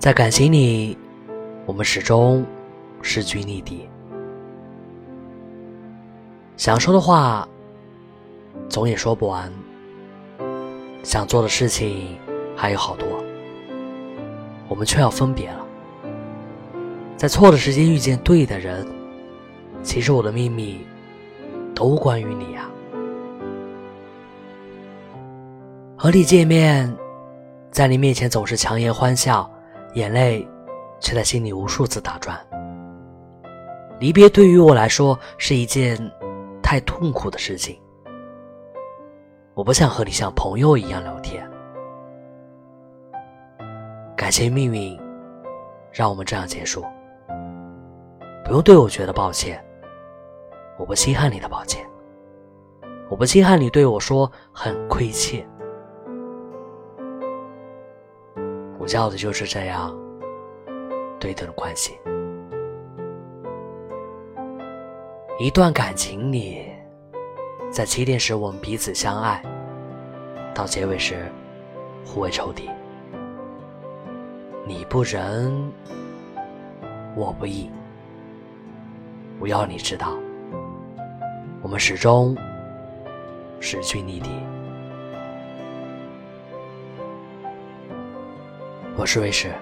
在感情里，我们始终势均力敌。想说的话，总也说不完；想做的事情还有好多，我们却要分别了。在错的时间遇见对的人，其实我的秘密都关于你啊。和你见面，在你面前总是强颜欢笑，眼泪却在心里无数次打转。离别对于我来说是一件太痛苦的事情，我不想和你像朋友一样聊天。感谢命运让我们这样结束，不用对我觉得抱歉，我不稀罕你的抱歉，我不稀罕你对我说很亏欠。要的就是这样对等的关系。一段感情里，在起点时我们彼此相爱，到结尾时互为仇敌。你不仁，我不义。我要你知道，我们始终势均力敌。我是卫士。